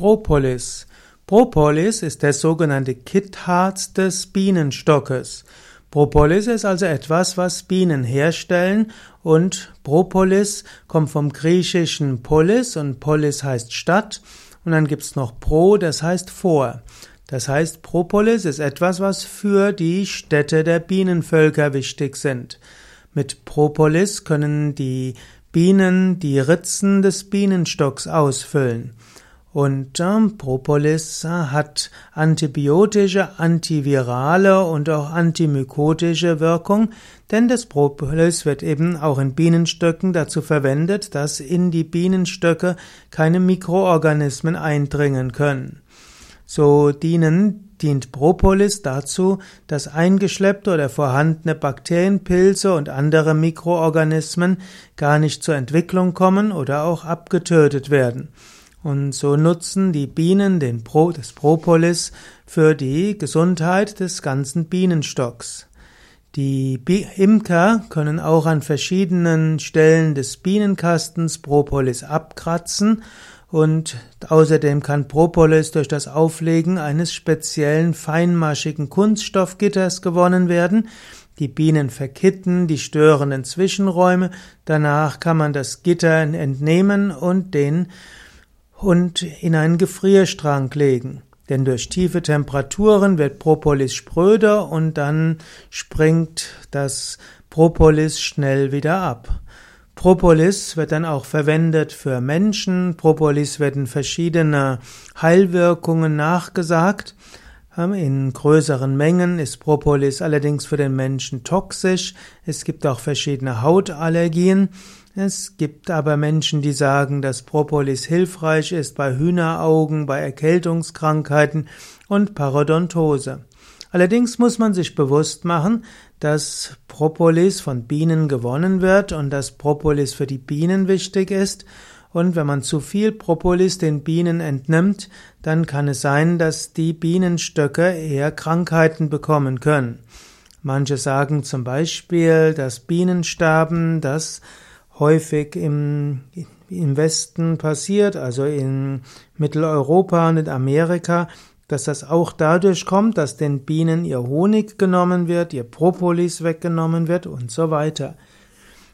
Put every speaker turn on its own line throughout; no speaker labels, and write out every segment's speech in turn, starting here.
Propolis. Propolis ist der sogenannte Kittharz des Bienenstockes. Propolis ist also etwas, was Bienen herstellen und Propolis kommt vom griechischen Polis und Polis heißt Stadt und dann gibt's noch Pro, das heißt vor. Das heißt, Propolis ist etwas, was für die Städte der Bienenvölker wichtig sind. Mit Propolis können die Bienen die Ritzen des Bienenstocks ausfüllen. Und äh, Propolis hat antibiotische, antivirale und auch antimykotische Wirkung, denn das Propolis wird eben auch in Bienenstöcken dazu verwendet, dass in die Bienenstöcke keine Mikroorganismen eindringen können. So dienen, dient Propolis dazu, dass eingeschleppte oder vorhandene Bakterienpilze und andere Mikroorganismen gar nicht zur Entwicklung kommen oder auch abgetötet werden. Und so nutzen die Bienen den Pro, das Propolis für die Gesundheit des ganzen Bienenstocks. Die Imker können auch an verschiedenen Stellen des Bienenkastens Propolis abkratzen und außerdem kann Propolis durch das Auflegen eines speziellen feinmaschigen Kunststoffgitters gewonnen werden. Die Bienen verkitten die störenden Zwischenräume, danach kann man das Gitter entnehmen und den und in einen Gefrierstrang legen. Denn durch tiefe Temperaturen wird Propolis spröder und dann springt das Propolis schnell wieder ab. Propolis wird dann auch verwendet für Menschen. Propolis werden verschiedene Heilwirkungen nachgesagt. Ähm, in größeren Mengen ist Propolis allerdings für den Menschen toxisch. Es gibt auch verschiedene Hautallergien. Es gibt aber Menschen, die sagen, dass Propolis hilfreich ist bei Hühneraugen, bei Erkältungskrankheiten und Parodontose. Allerdings muss man sich bewusst machen, dass Propolis von Bienen gewonnen wird und dass Propolis für die Bienen wichtig ist. Und wenn man zu viel Propolis den Bienen entnimmt, dann kann es sein, dass die Bienenstöcke eher Krankheiten bekommen können. Manche sagen zum Beispiel, dass Bienensterben, das häufig im, im Westen passiert, also in Mitteleuropa und in Amerika, dass das auch dadurch kommt, dass den Bienen ihr Honig genommen wird, ihr Propolis weggenommen wird und so weiter.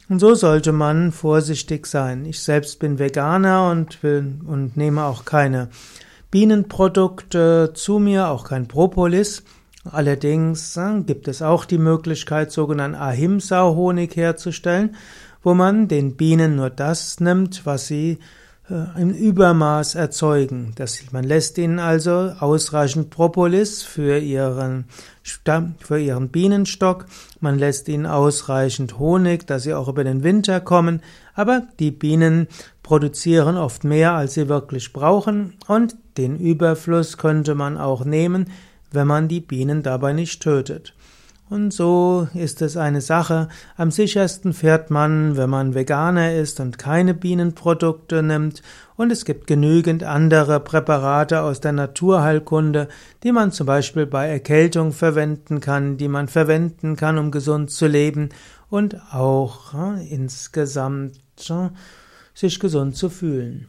Und so sollte man vorsichtig sein. Ich selbst bin Veganer und will und nehme auch keine Bienenprodukte zu mir, auch kein Propolis. Allerdings äh, gibt es auch die Möglichkeit, sogenannten Ahimsa-Honig herzustellen wo man den Bienen nur das nimmt, was sie äh, im Übermaß erzeugen. Das, man lässt ihnen also ausreichend Propolis für ihren, Stamm, für ihren Bienenstock, man lässt ihnen ausreichend Honig, dass sie auch über den Winter kommen, aber die Bienen produzieren oft mehr, als sie wirklich brauchen und den Überfluss könnte man auch nehmen, wenn man die Bienen dabei nicht tötet. Und so ist es eine Sache. Am sichersten fährt man, wenn man Veganer ist und keine Bienenprodukte nimmt. Und es gibt genügend andere Präparate aus der Naturheilkunde, die man zum Beispiel bei Erkältung verwenden kann, die man verwenden kann, um gesund zu leben und auch äh, insgesamt äh, sich gesund zu fühlen.